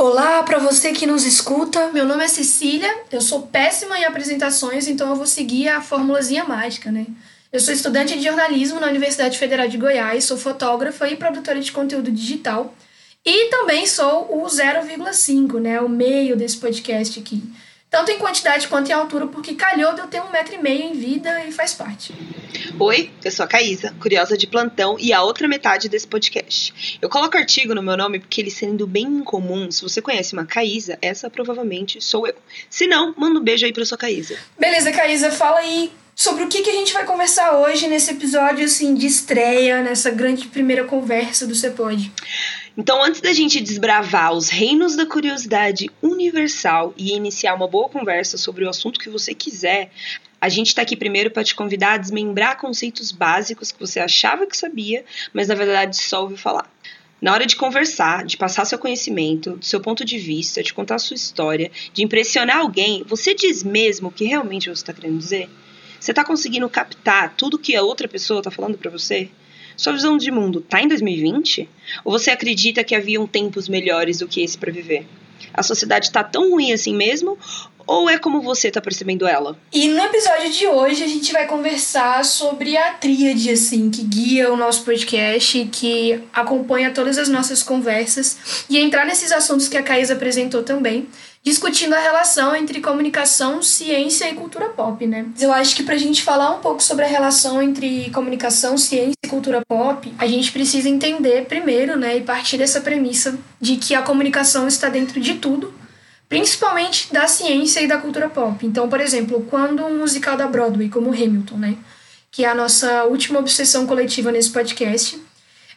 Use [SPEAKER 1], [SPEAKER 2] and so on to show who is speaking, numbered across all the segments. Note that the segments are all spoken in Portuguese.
[SPEAKER 1] Olá para você que nos escuta. Meu nome é Cecília. Eu sou péssima em apresentações, então eu vou seguir a formulazinha mágica, né? Eu sou estudante de jornalismo na Universidade Federal de Goiás, sou fotógrafa e produtora de conteúdo digital. E também sou o 0,5, né? O meio desse podcast aqui tanto em quantidade quanto em altura, porque calhou de eu ter um metro e meio em vida e faz parte.
[SPEAKER 2] Oi, eu sou a Caísa, curiosa de plantão e a outra metade desse podcast. Eu coloco artigo no meu nome porque ele sendo bem incomum, se você conhece uma Caísa, essa provavelmente sou eu. Se não, manda um beijo aí pra sua Caísa.
[SPEAKER 1] Beleza, Caísa, fala aí sobre o que, que a gente vai conversar hoje nesse episódio assim de estreia, nessa grande primeira conversa do Cepode.
[SPEAKER 2] Então, antes da gente desbravar os reinos da curiosidade universal e iniciar uma boa conversa sobre o assunto que você quiser, a gente está aqui primeiro para te convidar a desmembrar conceitos básicos que você achava que sabia, mas na verdade só ouviu falar. Na hora de conversar, de passar seu conhecimento, do seu ponto de vista, de contar sua história, de impressionar alguém, você diz mesmo o que realmente você está querendo dizer? Você está conseguindo captar tudo que a outra pessoa está falando para você? Sua visão de mundo tá em 2020? Ou você acredita que haviam tempos melhores do que esse para viver? A sociedade tá tão ruim assim mesmo? Ou é como você tá percebendo ela?
[SPEAKER 1] E no episódio de hoje a gente vai conversar sobre a tríade, assim, que guia o nosso podcast, que acompanha todas as nossas conversas, e entrar nesses assuntos que a Caís apresentou também discutindo a relação entre comunicação, ciência e cultura pop, né? Eu acho que pra gente falar um pouco sobre a relação entre comunicação, ciência e cultura pop, a gente precisa entender primeiro, né, e partir dessa premissa de que a comunicação está dentro de tudo, principalmente da ciência e da cultura pop. Então, por exemplo, quando um musical da Broadway, como Hamilton, né, que é a nossa última obsessão coletiva nesse podcast,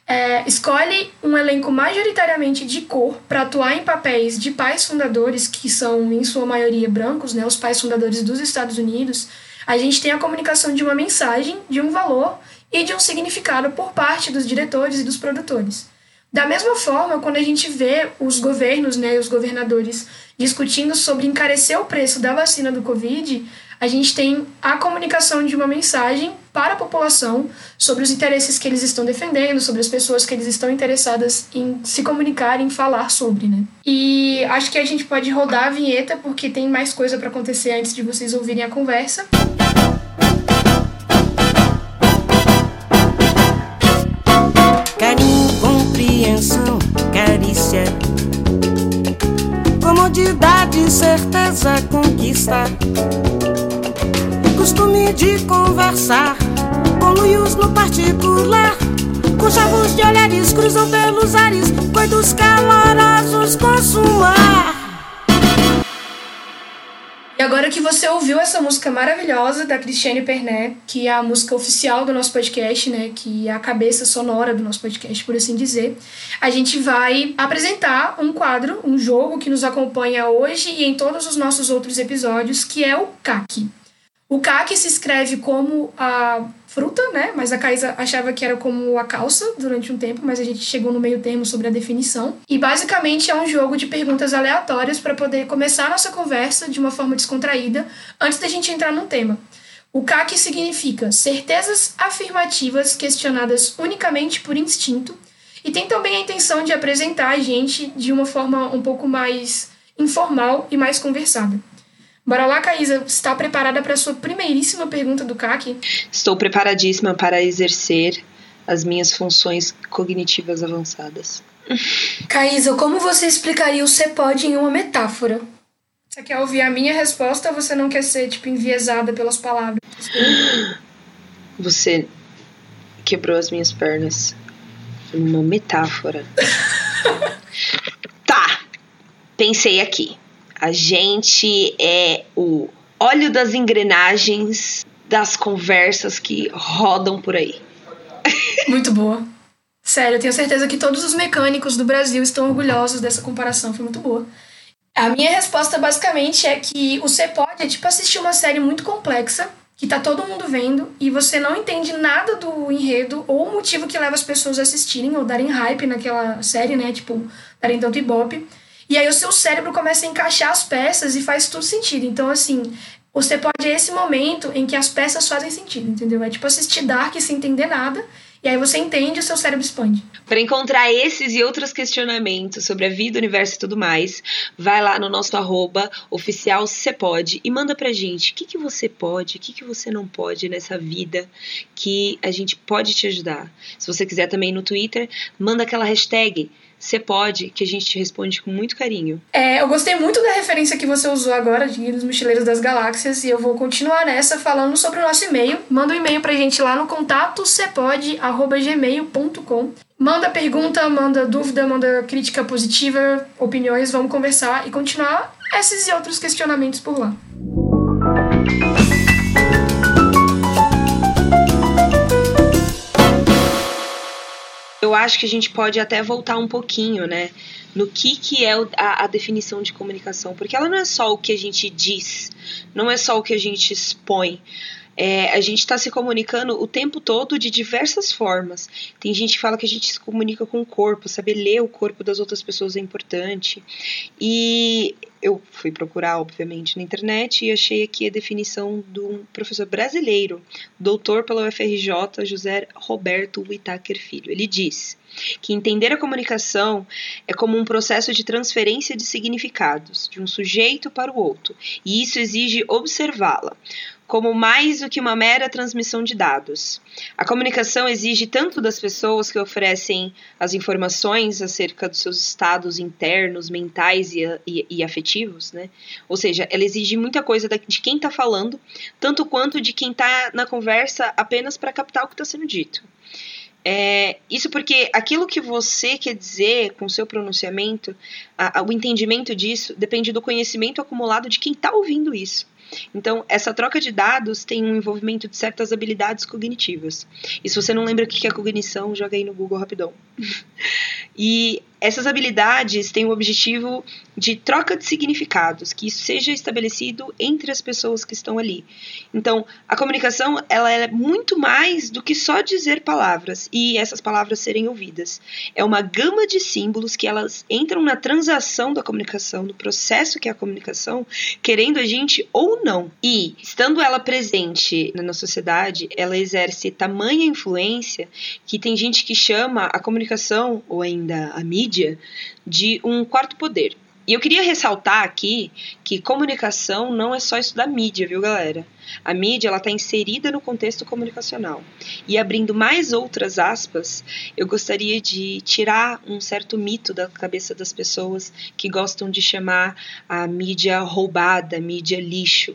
[SPEAKER 1] é, escolhe um elenco majoritariamente de cor para atuar em papéis de pais fundadores, que são, em sua maioria, brancos, né, os pais fundadores dos Estados Unidos, a gente tem a comunicação de uma mensagem, de um valor e de um significado por parte dos diretores e dos produtores. Da mesma forma, quando a gente vê os governos, né, os governadores discutindo sobre encarecer o preço da vacina do Covid, a gente tem a comunicação de uma mensagem para a população sobre os interesses que eles estão defendendo, sobre as pessoas que eles estão interessadas em se comunicar, em falar sobre, né? E acho que a gente pode rodar a vinheta porque tem mais coisa para acontecer antes de vocês ouvirem a conversa.
[SPEAKER 3] Carinho, compreensão, carícia. Comodidade, certeza, conquista costume de conversar com no particular. Com chavos de olhares cruzam pelos ares, coitos calorosos consumar.
[SPEAKER 1] E agora que você ouviu essa música maravilhosa da Cristiane Pernet, que é a música oficial do nosso podcast, né, que é a cabeça sonora do nosso podcast, por assim dizer, a gente vai apresentar um quadro, um jogo que nos acompanha hoje e em todos os nossos outros episódios, que é o CAC. O caqui se escreve como a fruta, né? Mas a Caísa achava que era como a calça durante um tempo, mas a gente chegou no meio termo sobre a definição. E basicamente é um jogo de perguntas aleatórias para poder começar a nossa conversa de uma forma descontraída antes da gente entrar no tema. O CAC significa certezas afirmativas questionadas unicamente por instinto e tem também a intenção de apresentar a gente de uma forma um pouco mais informal e mais conversada. Bora lá, Caísa. Está preparada para a sua primeiríssima pergunta do CAC?
[SPEAKER 2] Estou preparadíssima para exercer as minhas funções cognitivas avançadas.
[SPEAKER 1] Caísa, como você explicaria o CEPOD em uma metáfora? Você quer ouvir a minha resposta ou você não quer ser, tipo, enviesada pelas palavras?
[SPEAKER 2] Você quebrou as minhas pernas. Uma metáfora. tá. Pensei aqui. A gente é o óleo das engrenagens das conversas que rodam por aí.
[SPEAKER 1] Muito boa. Sério, eu tenho certeza que todos os mecânicos do Brasil estão orgulhosos dessa comparação, foi muito boa. A minha resposta basicamente é que o CEPOD é tipo assistir uma série muito complexa, que tá todo mundo vendo, e você não entende nada do enredo ou o motivo que leva as pessoas a assistirem ou darem hype naquela série, né? Tipo, darem tanto ibope. E aí o seu cérebro começa a encaixar as peças e faz tudo sentido. Então, assim, você pode é esse momento em que as peças fazem sentido, entendeu? É tipo assistir Dark sem entender nada. E aí você entende o seu cérebro expande.
[SPEAKER 2] Para encontrar esses e outros questionamentos sobre a vida, o universo e tudo mais, vai lá no nosso arroba oficial Cepode e manda pra gente o que, que você pode, o que, que você não pode nessa vida que a gente pode te ajudar. Se você quiser também no Twitter, manda aquela hashtag você pode, que a gente te responde com muito carinho.
[SPEAKER 1] É, eu gostei muito da referência que você usou agora de Guia dos Mochileiros das Galáxias e eu vou continuar nessa falando sobre o nosso e-mail. Manda um e-mail pra gente lá no contato cepode@gmail.com. Manda pergunta, manda dúvida, manda crítica positiva, opiniões, vamos conversar e continuar esses e outros questionamentos por lá.
[SPEAKER 2] Eu acho que a gente pode até voltar um pouquinho, né? No que, que é a, a, definição de comunicação. Porque ela não é só o que a gente diz, não é só o que a gente expõe. É, a gente está se comunicando o tempo todo de diversas formas. Tem gente que fala que a gente se comunica com o corpo, saber ler o corpo das outras pessoas é importante. E eu fui procurar, obviamente, na internet e achei aqui a definição de um professor brasileiro, doutor pela UFRJ, José Roberto Whittaker Filho. Ele diz que entender a comunicação é como um processo de transferência de significados de um sujeito para o outro, e isso exige observá-la como mais do que uma mera transmissão de dados. A comunicação exige tanto das pessoas que oferecem as informações acerca dos seus estados internos, mentais e, e, e afetivos, né? Ou seja, ela exige muita coisa de quem está falando, tanto quanto de quem está na conversa apenas para captar o que está sendo dito. É, isso porque aquilo que você quer dizer com seu pronunciamento, a, a, o entendimento disso, depende do conhecimento acumulado de quem está ouvindo isso. Então, essa troca de dados tem um envolvimento de certas habilidades cognitivas. E se você não lembra o que é cognição, joga aí no Google rapidão. e essas habilidades têm o objetivo de troca de significados, que isso seja estabelecido entre as pessoas que estão ali. Então, a comunicação ela é muito mais do que só dizer palavras e essas palavras serem ouvidas. É uma gama de símbolos que elas entram na transação da comunicação, no processo que é a comunicação, querendo a gente ou não. E, estando ela presente na sociedade, ela exerce tamanha influência que tem gente que chama a comunicação, ou ainda a mídia, de um quarto poder. E eu queria ressaltar aqui que comunicação não é só isso da mídia, viu, galera? A mídia ela está inserida no contexto comunicacional. E abrindo mais outras aspas, eu gostaria de tirar um certo mito da cabeça das pessoas que gostam de chamar a mídia roubada, mídia lixo.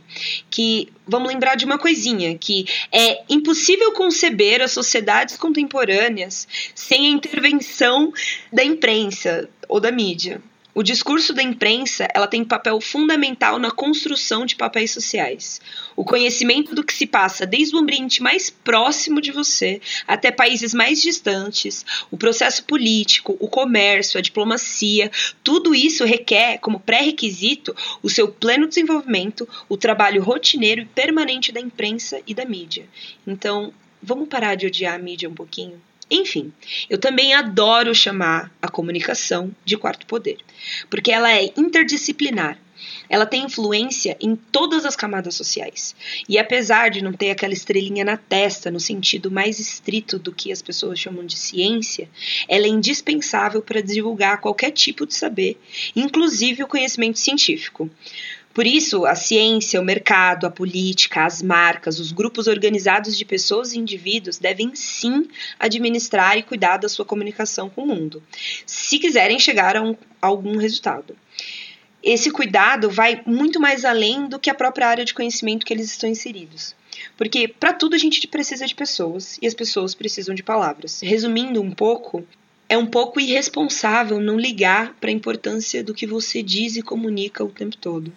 [SPEAKER 2] Que vamos lembrar de uma coisinha, que é impossível conceber as sociedades contemporâneas sem a intervenção da imprensa ou da mídia. O discurso da imprensa ela tem papel fundamental na construção de papéis sociais. O conhecimento do que se passa desde o ambiente mais próximo de você até países mais distantes, o processo político, o comércio, a diplomacia, tudo isso requer como pré-requisito o seu pleno desenvolvimento, o trabalho rotineiro e permanente da imprensa e da mídia. Então, vamos parar de odiar a mídia um pouquinho? Enfim, eu também adoro chamar a comunicação de quarto poder, porque ela é interdisciplinar. Ela tem influência em todas as camadas sociais. E apesar de não ter aquela estrelinha na testa, no sentido mais estrito do que as pessoas chamam de ciência, ela é indispensável para divulgar qualquer tipo de saber, inclusive o conhecimento científico. Por isso, a ciência, o mercado, a política, as marcas, os grupos organizados de pessoas e indivíduos devem sim administrar e cuidar da sua comunicação com o mundo, se quiserem chegar a, um, a algum resultado. Esse cuidado vai muito mais além do que a própria área de conhecimento que eles estão inseridos. Porque para tudo a gente precisa de pessoas e as pessoas precisam de palavras. Resumindo um pouco, é um pouco irresponsável não ligar para a importância do que você diz e comunica o tempo todo.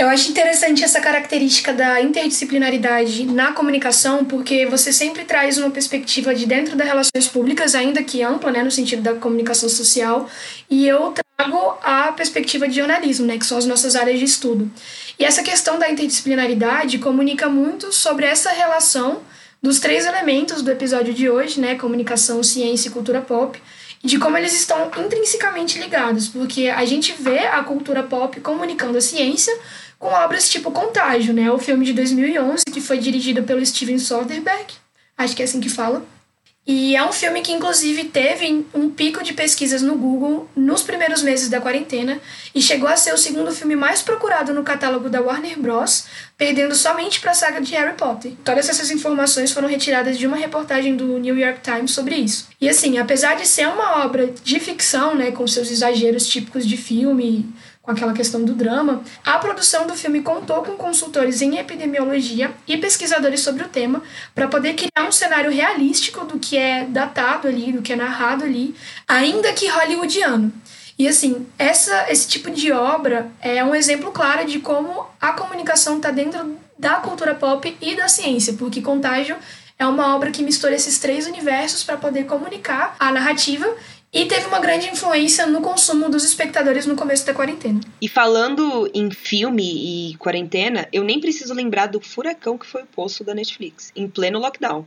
[SPEAKER 1] Eu acho interessante essa característica da interdisciplinaridade na comunicação, porque você sempre traz uma perspectiva de dentro das relações públicas, ainda que ampla, né, no sentido da comunicação social, e eu trago a perspectiva de jornalismo, né, que são as nossas áreas de estudo. E essa questão da interdisciplinaridade comunica muito sobre essa relação dos três elementos do episódio de hoje, né, comunicação, ciência e cultura pop, de como eles estão intrinsecamente ligados, porque a gente vê a cultura pop comunicando a ciência com obras tipo Contágio, né? O filme de 2011, que foi dirigido pelo Steven Soderbergh, acho que é assim que fala. E é um filme que, inclusive, teve um pico de pesquisas no Google nos primeiros meses da quarentena e chegou a ser o segundo filme mais procurado no catálogo da Warner Bros., perdendo somente para a saga de Harry Potter. Todas essas informações foram retiradas de uma reportagem do New York Times sobre isso. E assim, apesar de ser uma obra de ficção, né, com seus exageros típicos de filme, com aquela questão do drama, a produção do filme contou com consultores em epidemiologia e pesquisadores sobre o tema para poder criar um cenário realístico do que é datado ali, do que é narrado ali, ainda que hollywoodiano. E assim, essa, esse tipo de obra é um exemplo claro de como a comunicação está dentro da cultura pop e da ciência, porque Contágio é uma obra que mistura esses três universos para poder comunicar a narrativa e teve uma grande influência no consumo dos espectadores no começo da quarentena.
[SPEAKER 2] E falando em filme e quarentena, eu nem preciso lembrar do furacão que foi o posto da Netflix, em pleno lockdown.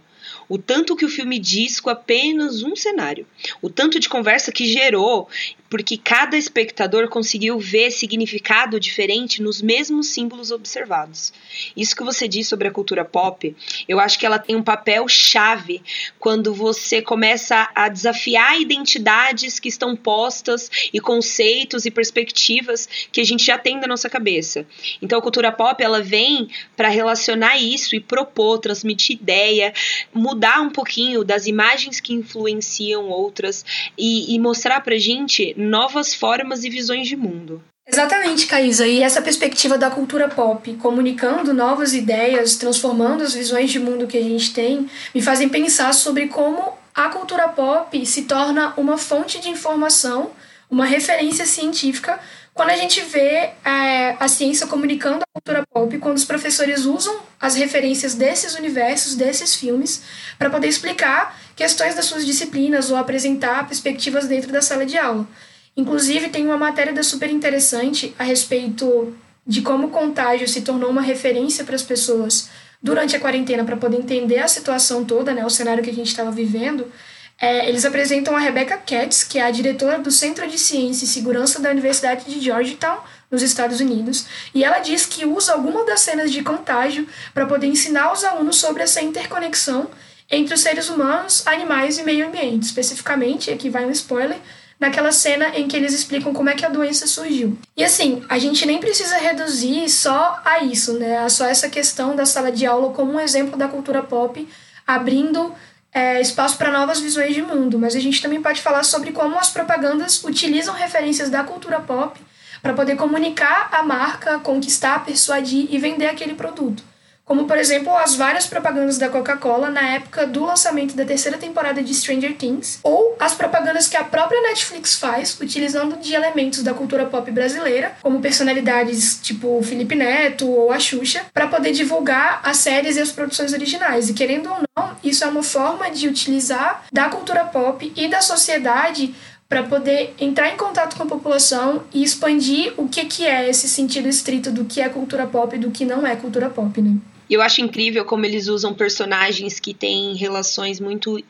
[SPEAKER 2] O tanto que o filme diz com apenas um cenário. O tanto de conversa que gerou, porque cada espectador conseguiu ver significado diferente nos mesmos símbolos observados. Isso que você diz sobre a cultura pop, eu acho que ela tem um papel chave quando você começa a desafiar identidades que estão postas e conceitos e perspectivas que a gente já tem na nossa cabeça. Então a cultura pop ela vem para relacionar isso e propor, transmitir ideia, mudar um pouquinho das imagens que influenciam outras e, e mostrar pra gente novas formas e visões de mundo.
[SPEAKER 1] Exatamente, Caísa. E essa perspectiva da cultura pop, comunicando novas ideias, transformando as visões de mundo que a gente tem, me fazem pensar sobre como a cultura pop se torna uma fonte de informação, uma referência científica quando a gente vê é, a ciência comunicando a cultura pop, quando os professores usam as referências desses universos, desses filmes, para poder explicar questões das suas disciplinas ou apresentar perspectivas dentro da sala de aula. Inclusive, tem uma matéria da super interessante a respeito de como o contágio se tornou uma referência para as pessoas durante a quarentena para poder entender a situação toda, né, o cenário que a gente estava vivendo. É, eles apresentam a Rebecca Katz, que é a diretora do Centro de Ciência e Segurança da Universidade de Georgetown, nos Estados Unidos, e ela diz que usa algumas das cenas de contágio para poder ensinar os alunos sobre essa interconexão entre os seres humanos, animais e meio ambiente. Especificamente, aqui vai um spoiler, naquela cena em que eles explicam como é que a doença surgiu. E assim, a gente nem precisa reduzir só a isso, né? A só essa questão da sala de aula como um exemplo da cultura pop, abrindo é, espaço para novas visões de mundo, mas a gente também pode falar sobre como as propagandas utilizam referências da cultura pop para poder comunicar a marca, conquistar, persuadir e vender aquele produto como por exemplo as várias propagandas da Coca-Cola na época do lançamento da terceira temporada de Stranger Things, ou as propagandas que a própria Netflix faz, utilizando de elementos da cultura pop brasileira, como personalidades tipo Felipe Neto ou a Xuxa, para poder divulgar as séries e as produções originais. E querendo ou não, isso é uma forma de utilizar da cultura pop e da sociedade para poder entrar em contato com a população e expandir o que, que é esse sentido estrito do que é cultura pop e do que não é cultura pop, né?
[SPEAKER 2] E eu acho incrível como eles usam personagens que têm relações muito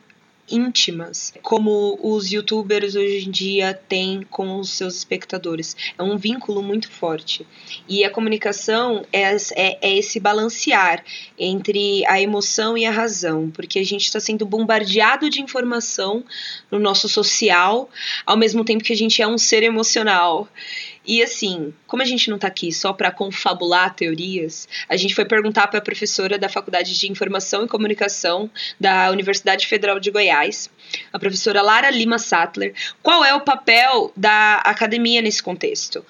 [SPEAKER 2] íntimas, como os youtubers hoje em dia têm com os seus espectadores. É um vínculo muito forte. E a comunicação é, é, é esse balancear entre a emoção e a razão, porque a gente está sendo bombardeado de informação no nosso social, ao mesmo tempo que a gente é um ser emocional. E assim, como a gente não está aqui só para confabular teorias, a gente foi perguntar para a professora da Faculdade de Informação e Comunicação da Universidade Federal de Goiás, a professora Lara Lima Sattler, qual é o papel da academia nesse contexto?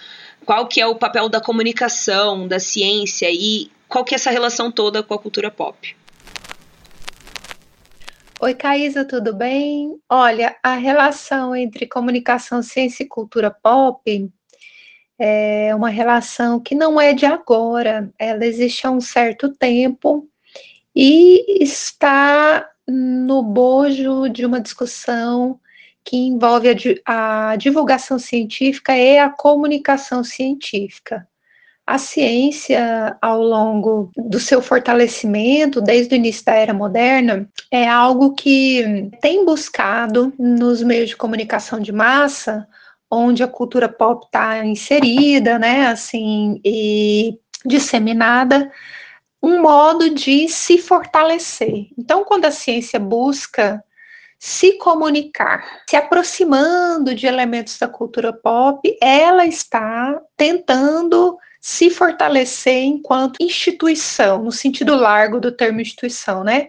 [SPEAKER 2] Qual que é o papel da comunicação, da ciência e qual que é essa relação toda com a cultura pop?
[SPEAKER 4] Oi, Caísa, tudo bem? Olha, a relação entre comunicação, ciência e cultura pop é uma relação que não é de agora, ela existe há um certo tempo e está no bojo de uma discussão que envolve a, a divulgação científica e a comunicação científica. A ciência, ao longo do seu fortalecimento, desde o início da era moderna, é algo que tem buscado nos meios de comunicação de massa onde a cultura pop está inserida, né, assim, e disseminada, um modo de se fortalecer. Então, quando a ciência busca se comunicar, se aproximando de elementos da cultura pop, ela está tentando se fortalecer enquanto instituição, no sentido largo do termo instituição, né?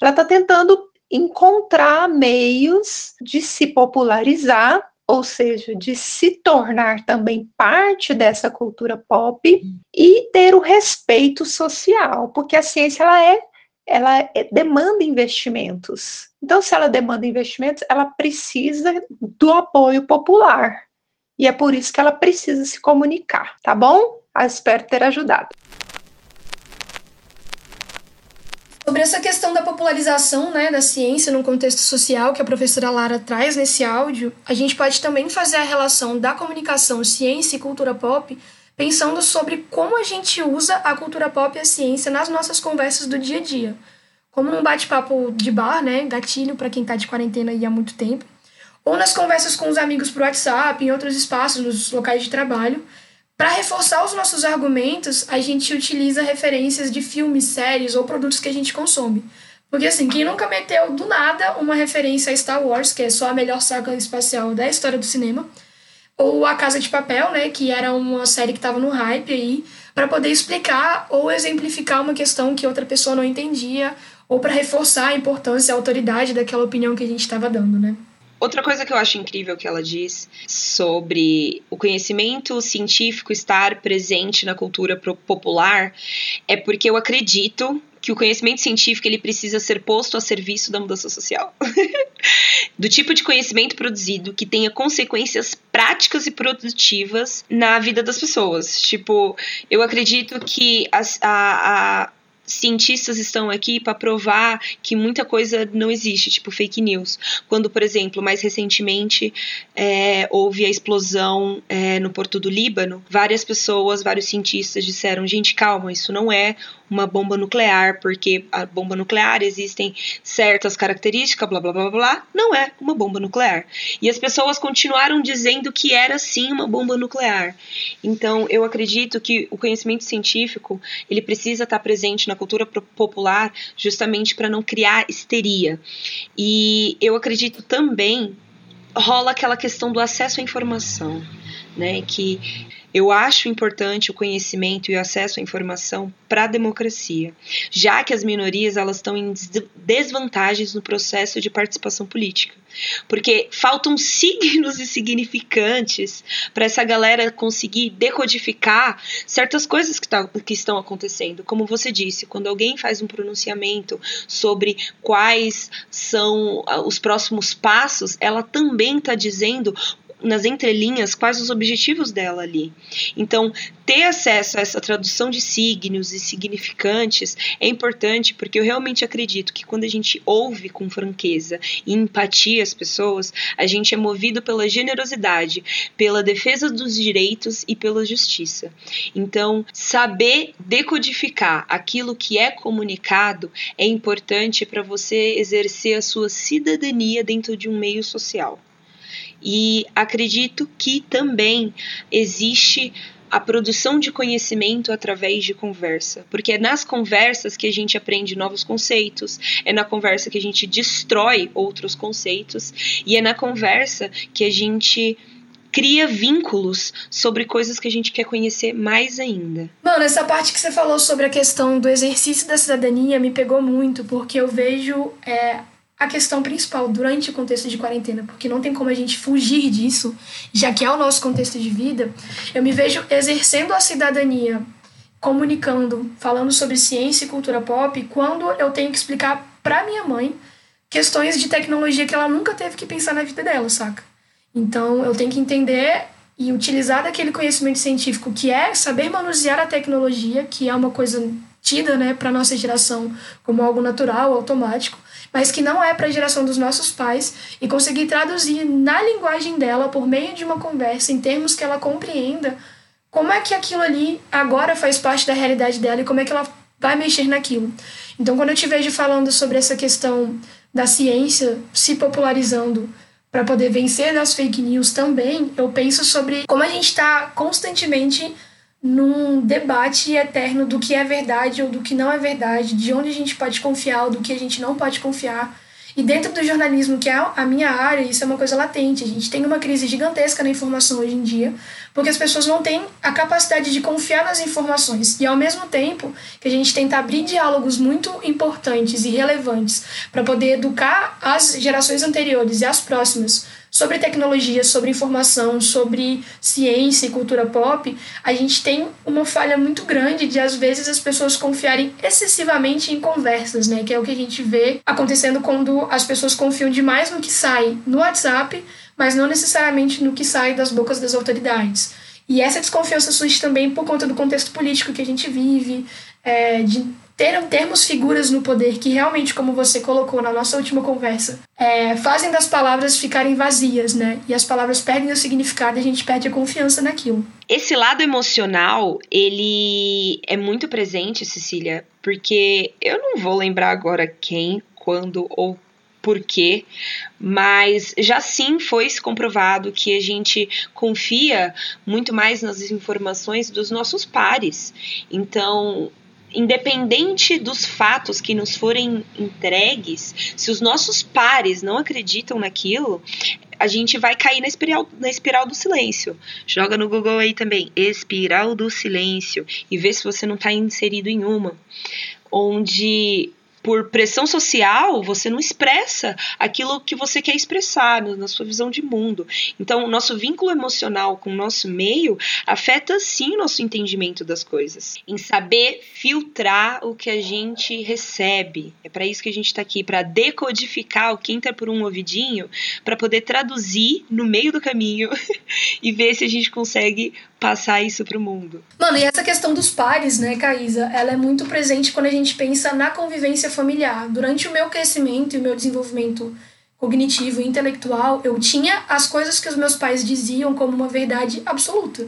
[SPEAKER 4] Ela está tentando encontrar meios de se popularizar, ou seja, de se tornar também parte dessa cultura pop e ter o respeito social, porque a ciência ela é ela é, demanda investimentos. Então, se ela demanda investimentos, ela precisa do apoio popular. E é por isso que ela precisa se comunicar, tá bom? Eu espero ter ajudado.
[SPEAKER 1] Sobre essa questão da popularização né, da ciência no contexto social que a professora Lara traz nesse áudio, a gente pode também fazer a relação da comunicação ciência e cultura pop pensando sobre como a gente usa a cultura pop e a ciência nas nossas conversas do dia a dia. Como num bate-papo de bar, né, gatilho para quem está de quarentena aí há muito tempo, ou nas conversas com os amigos por WhatsApp, em outros espaços, nos locais de trabalho. Para reforçar os nossos argumentos, a gente utiliza referências de filmes, séries ou produtos que a gente consome. Porque assim, quem nunca meteu do nada uma referência a Star Wars, que é só a melhor saga espacial da história do cinema, ou A Casa de Papel, né, que era uma série que estava no hype aí, para poder explicar ou exemplificar uma questão que outra pessoa não entendia, ou para reforçar a importância a autoridade daquela opinião que a gente estava dando, né?
[SPEAKER 2] Outra coisa que eu acho incrível que ela diz sobre o conhecimento científico estar presente na cultura popular é porque eu acredito que o conhecimento científico ele precisa ser posto a serviço da mudança social. do tipo de conhecimento produzido que tenha consequências práticas e produtivas na vida das pessoas. Tipo, eu acredito que a, a, a cientistas estão aqui para provar que muita coisa não existe, tipo fake news. Quando, por exemplo, mais recentemente é, houve a explosão é, no Porto do Líbano, várias pessoas, vários cientistas disseram: gente, calma, isso não é uma bomba nuclear, porque a bomba nuclear existem certas características, blá blá blá blá, não é uma bomba nuclear. E as pessoas continuaram dizendo que era sim uma bomba nuclear. Então, eu acredito que o conhecimento científico, ele precisa estar presente na cultura popular justamente para não criar histeria. E eu acredito também rola aquela questão do acesso à informação, né, que eu acho importante o conhecimento e o acesso à informação para a democracia, já que as minorias elas estão em desvantagens no processo de participação política, porque faltam signos e significantes para essa galera conseguir decodificar certas coisas que, tá, que estão acontecendo. Como você disse, quando alguém faz um pronunciamento sobre quais são ah, os próximos passos, ela também está dizendo nas entrelinhas quais os objetivos dela ali. Então, ter acesso a essa tradução de signos e significantes é importante porque eu realmente acredito que quando a gente ouve com franqueza e empatia as pessoas, a gente é movido pela generosidade, pela defesa dos direitos e pela justiça. Então, saber decodificar aquilo que é comunicado é importante para você exercer a sua cidadania dentro de um meio social. E acredito que também existe a produção de conhecimento através de conversa, porque é nas conversas que a gente aprende novos conceitos, é na conversa que a gente destrói outros conceitos e é na conversa que a gente cria vínculos sobre coisas que a gente quer conhecer mais ainda.
[SPEAKER 1] Mano, essa parte que você falou sobre a questão do exercício da cidadania me pegou muito, porque eu vejo é, a questão principal durante o contexto de quarentena, porque não tem como a gente fugir disso, já que é o nosso contexto de vida, eu me vejo exercendo a cidadania, comunicando, falando sobre ciência e cultura pop, quando eu tenho que explicar para minha mãe questões de tecnologia que ela nunca teve que pensar na vida dela, saca? Então eu tenho que entender e utilizar daquele conhecimento científico que é saber manusear a tecnologia, que é uma coisa tida, né, para nossa geração como algo natural, automático, mas que não é para a geração dos nossos pais, e conseguir traduzir na linguagem dela, por meio de uma conversa, em termos que ela compreenda, como é que aquilo ali agora faz parte da realidade dela e como é que ela vai mexer naquilo. Então, quando eu te vejo falando sobre essa questão da ciência se popularizando para poder vencer das fake news também, eu penso sobre como a gente está constantemente num debate eterno do que é verdade ou do que não é verdade, de onde a gente pode confiar ou do que a gente não pode confiar. E dentro do jornalismo, que é a minha área, isso é uma coisa latente. A gente tem uma crise gigantesca na informação hoje em dia, porque as pessoas não têm a capacidade de confiar nas informações. E ao mesmo tempo que a gente tenta abrir diálogos muito importantes e relevantes para poder educar as gerações anteriores e as próximas sobre tecnologia, sobre informação, sobre ciência e cultura pop, a gente tem uma falha muito grande de às vezes as pessoas confiarem excessivamente em conversas, né? Que é o que a gente vê acontecendo quando as pessoas confiam demais no que sai no WhatsApp, mas não necessariamente no que sai das bocas das autoridades. E essa desconfiança surge também por conta do contexto político que a gente vive, é, de ter termos figuras no poder que realmente, como você colocou na nossa última conversa, é, fazem das palavras ficarem vazias, né? E as palavras perdem o significado e a gente perde a confiança naquilo.
[SPEAKER 2] Esse lado emocional, ele é muito presente, Cecília, porque eu não vou lembrar agora quem, quando ou por quê, mas já sim foi comprovado que a gente confia muito mais nas informações dos nossos pares. Então, independente dos fatos que nos forem entregues, se os nossos pares não acreditam naquilo, a gente vai cair na espiral, na espiral do silêncio. Joga no Google aí também, espiral do silêncio, e vê se você não está inserido em uma. Onde por pressão social, você não expressa aquilo que você quer expressar na sua visão de mundo. Então, o nosso vínculo emocional com o nosso meio afeta sim o nosso entendimento das coisas. Em saber filtrar o que a gente recebe. É para isso que a gente está aqui, para decodificar o que entra por um ouvidinho, para poder traduzir no meio do caminho e ver se a gente consegue passar isso pro mundo.
[SPEAKER 1] Mano, e essa questão dos pares, né, Caísa, ela é muito presente quando a gente pensa na convivência familiar. Durante o meu crescimento e o meu desenvolvimento cognitivo e intelectual, eu tinha as coisas que os meus pais diziam como uma verdade absoluta.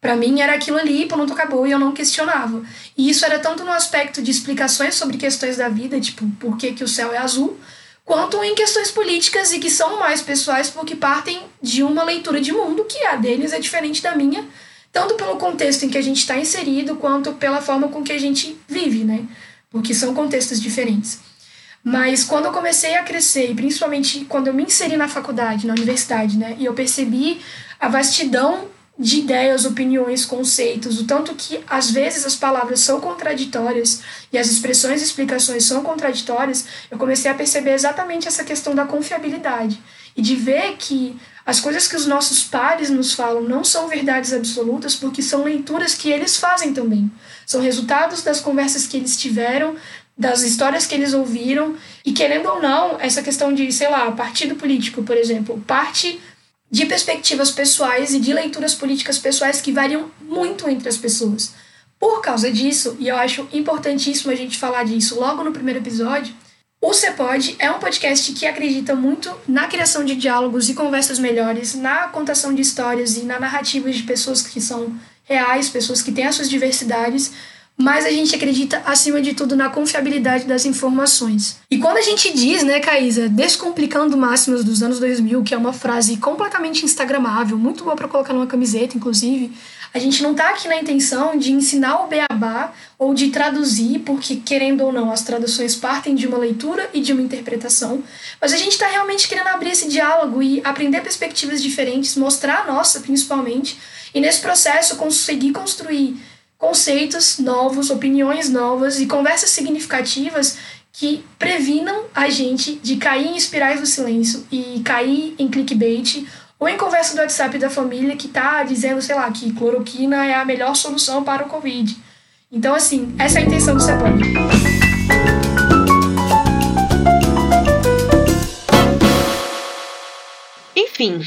[SPEAKER 1] Para mim era aquilo ali, pronto, acabou e eu não questionava. E isso era tanto no aspecto de explicações sobre questões da vida, tipo, por que, que o céu é azul, quanto em questões políticas e que são mais pessoais porque partem de uma leitura de mundo que a deles é diferente da minha, tanto pelo contexto em que a gente está inserido, quanto pela forma com que a gente vive, né? Porque são contextos diferentes. Mas quando eu comecei a crescer, e principalmente quando eu me inseri na faculdade, na universidade, né? E eu percebi a vastidão de ideias, opiniões, conceitos, o tanto que às vezes as palavras são contraditórias e as expressões e explicações são contraditórias, eu comecei a perceber exatamente essa questão da confiabilidade e de ver que as coisas que os nossos pares nos falam não são verdades absolutas, porque são leituras que eles fazem também. São resultados das conversas que eles tiveram, das histórias que eles ouviram, e querendo ou não, essa questão de, sei lá, partido político, por exemplo, parte de perspectivas pessoais e de leituras políticas pessoais que variam muito entre as pessoas. Por causa disso, e eu acho importantíssimo a gente falar disso logo no primeiro episódio, o CEPOD é um podcast que acredita muito na criação de diálogos e conversas melhores, na contação de histórias e na narrativa de pessoas que são reais, pessoas que têm as suas diversidades, mas a gente acredita, acima de tudo, na confiabilidade das informações. E quando a gente diz, né, Caísa, descomplicando máximas dos anos 2000, que é uma frase completamente instagramável, muito boa para colocar numa camiseta, inclusive, a gente não está aqui na intenção de ensinar o beabá ou de traduzir, porque, querendo ou não, as traduções partem de uma leitura e de uma interpretação, mas a gente está realmente querendo abrir esse diálogo e aprender perspectivas diferentes, mostrar a nossa, principalmente, e nesse processo conseguir construir conceitos novos, opiniões novas e conversas significativas que previnam a gente de cair em espirais do silêncio e cair em clickbait ou em conversa do WhatsApp da família que tá dizendo, sei lá, que cloroquina é a melhor solução para o Covid. Então, assim, essa é a intenção do CEPOD.
[SPEAKER 2] Enfim,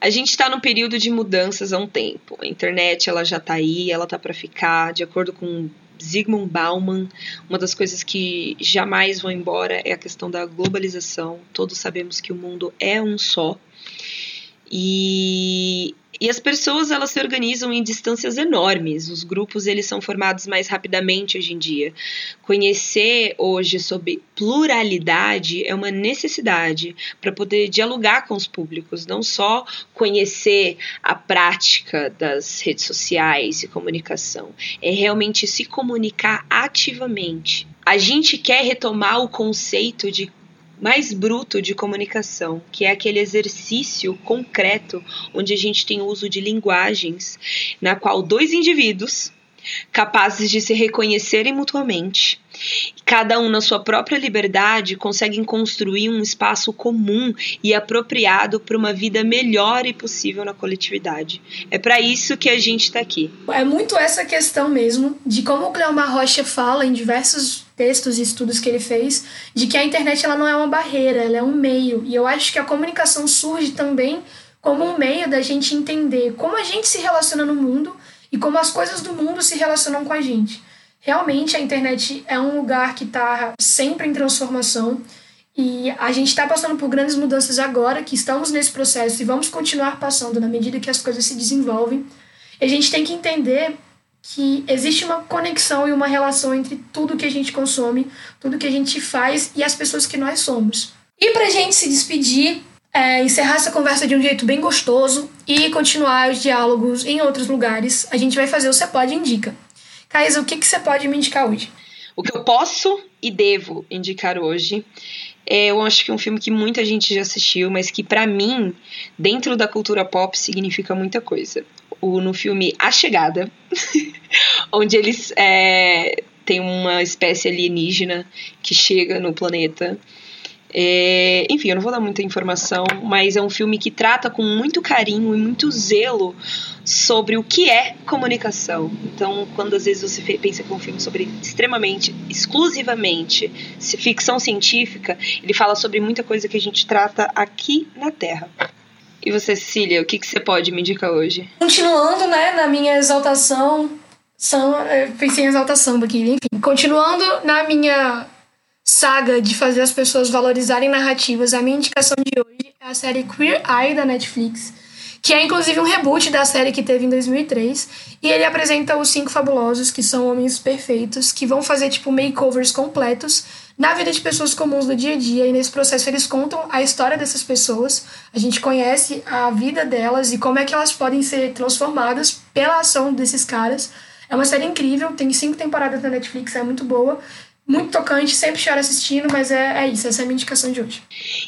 [SPEAKER 2] a gente está num período de mudanças há um tempo. A internet ela já está aí, ela está para ficar, de acordo com Zygmunt Bauman, uma das coisas que jamais vão embora é a questão da globalização. Todos sabemos que o mundo é um só. E, e as pessoas elas se organizam em distâncias enormes. Os grupos eles são formados mais rapidamente hoje em dia. Conhecer hoje sobre pluralidade é uma necessidade para poder dialogar com os públicos, não só conhecer a prática das redes sociais e comunicação, é realmente se comunicar ativamente. A gente quer retomar o conceito de mais bruto de comunicação, que é aquele exercício concreto onde a gente tem uso de linguagens na qual dois indivíduos capazes de se reconhecerem mutuamente. Cada um, na sua própria liberdade, conseguem construir um espaço comum e apropriado para uma vida melhor e possível na coletividade. É para isso que a gente está aqui.
[SPEAKER 1] É muito essa questão mesmo, de como o Cleomar Rocha fala em diversos textos e estudos que ele fez, de que a internet ela não é uma barreira, ela é um meio. E eu acho que a comunicação surge também como um meio da gente entender como a gente se relaciona no mundo e como as coisas do mundo se relacionam com a gente. Realmente a internet é um lugar que está sempre em transformação e a gente está passando por grandes mudanças agora, que estamos nesse processo e vamos continuar passando na medida que as coisas se desenvolvem. E a gente tem que entender que existe uma conexão e uma relação entre tudo que a gente consome, tudo que a gente faz e as pessoas que nós somos. E para a gente se despedir, é, encerrar essa conversa de um jeito bem gostoso e continuar os diálogos em outros lugares, a gente vai fazer o Você Pode Indica. Caísa, o que, que você pode me indicar hoje?
[SPEAKER 2] O que eu posso e devo indicar hoje é, eu acho que é um filme que muita gente já assistiu, mas que para mim, dentro da cultura pop, significa muita coisa. O, no filme A Chegada, onde eles é, têm uma espécie alienígena que chega no planeta é, enfim, eu não vou dar muita informação, mas é um filme que trata com muito carinho e muito zelo sobre o que é comunicação. Então, quando às vezes você pensa que é um filme sobre extremamente, exclusivamente ficção científica, ele fala sobre muita coisa que a gente trata aqui na Terra. E você, Cecília, o que, que você pode me indicar hoje?
[SPEAKER 1] Continuando, né, na minha exaltação, são, pensei em exaltação aqui, enfim. Continuando na minha saga de fazer as pessoas valorizarem narrativas, a minha indicação de hoje é a série Queer Eye da Netflix, que é inclusive um reboot da série que teve em 2003, e ele apresenta os cinco fabulosos, que são homens perfeitos, que vão fazer tipo makeovers completos na vida de pessoas comuns do dia a dia, e nesse processo eles contam a história dessas pessoas, a gente conhece a vida delas e como é que elas podem ser transformadas pela ação desses caras. É uma série incrível, tem cinco temporadas na Netflix, é muito boa muito tocante, sempre choro assistindo, mas é, é isso, essa é a minha indicação de hoje.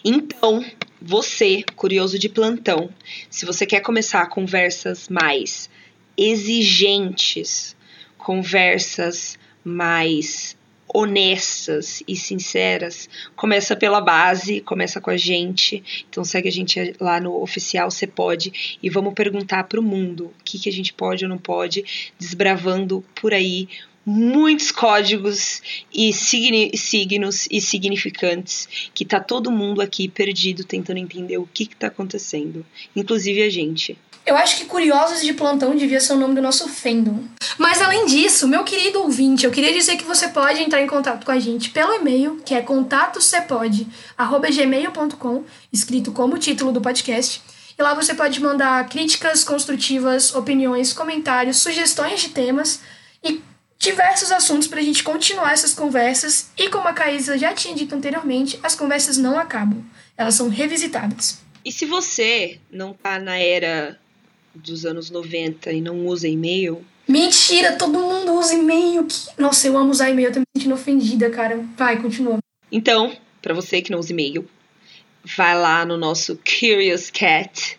[SPEAKER 2] Então, você, curioso de plantão, se você quer começar conversas mais exigentes, conversas mais honestas e sinceras, começa pela base, começa com a gente. Então segue a gente lá no oficial Você Pode e vamos perguntar para o mundo o que, que a gente pode ou não pode, desbravando por aí muitos códigos e signos e significantes que tá todo mundo aqui perdido tentando entender o que que tá acontecendo, inclusive a gente.
[SPEAKER 1] Eu acho que Curiosos de Plantão devia ser o nome do nosso fandom. Mas além disso, meu querido ouvinte, eu queria dizer que você pode entrar em contato com a gente pelo e-mail, que é contatocepode@gmail.com, escrito como o título do podcast. E lá você pode mandar críticas construtivas, opiniões, comentários, sugestões de temas e diversos assuntos para a gente continuar essas conversas e, como a Caísa já tinha dito anteriormente, as conversas não acabam, elas são revisitadas.
[SPEAKER 2] E se você não tá na era dos anos 90 e não usa e-mail.
[SPEAKER 1] Mentira, todo mundo usa e-mail. Que... Nossa, eu amo usar e-mail, eu tô me sentindo ofendida, cara. Vai, continua.
[SPEAKER 2] Então, para você que não usa e-mail, vai lá no nosso Curious Cat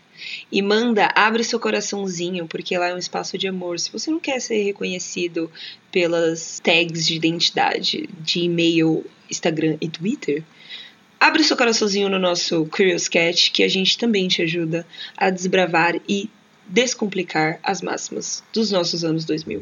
[SPEAKER 2] e manda, abre seu coraçãozinho, porque lá é um espaço de amor. Se você não quer ser reconhecido pelas tags de identidade de e-mail, Instagram e Twitter, abre seu coraçãozinho no nosso Curious Cat, que a gente também te ajuda a desbravar e descomplicar as máximas dos nossos anos 2000.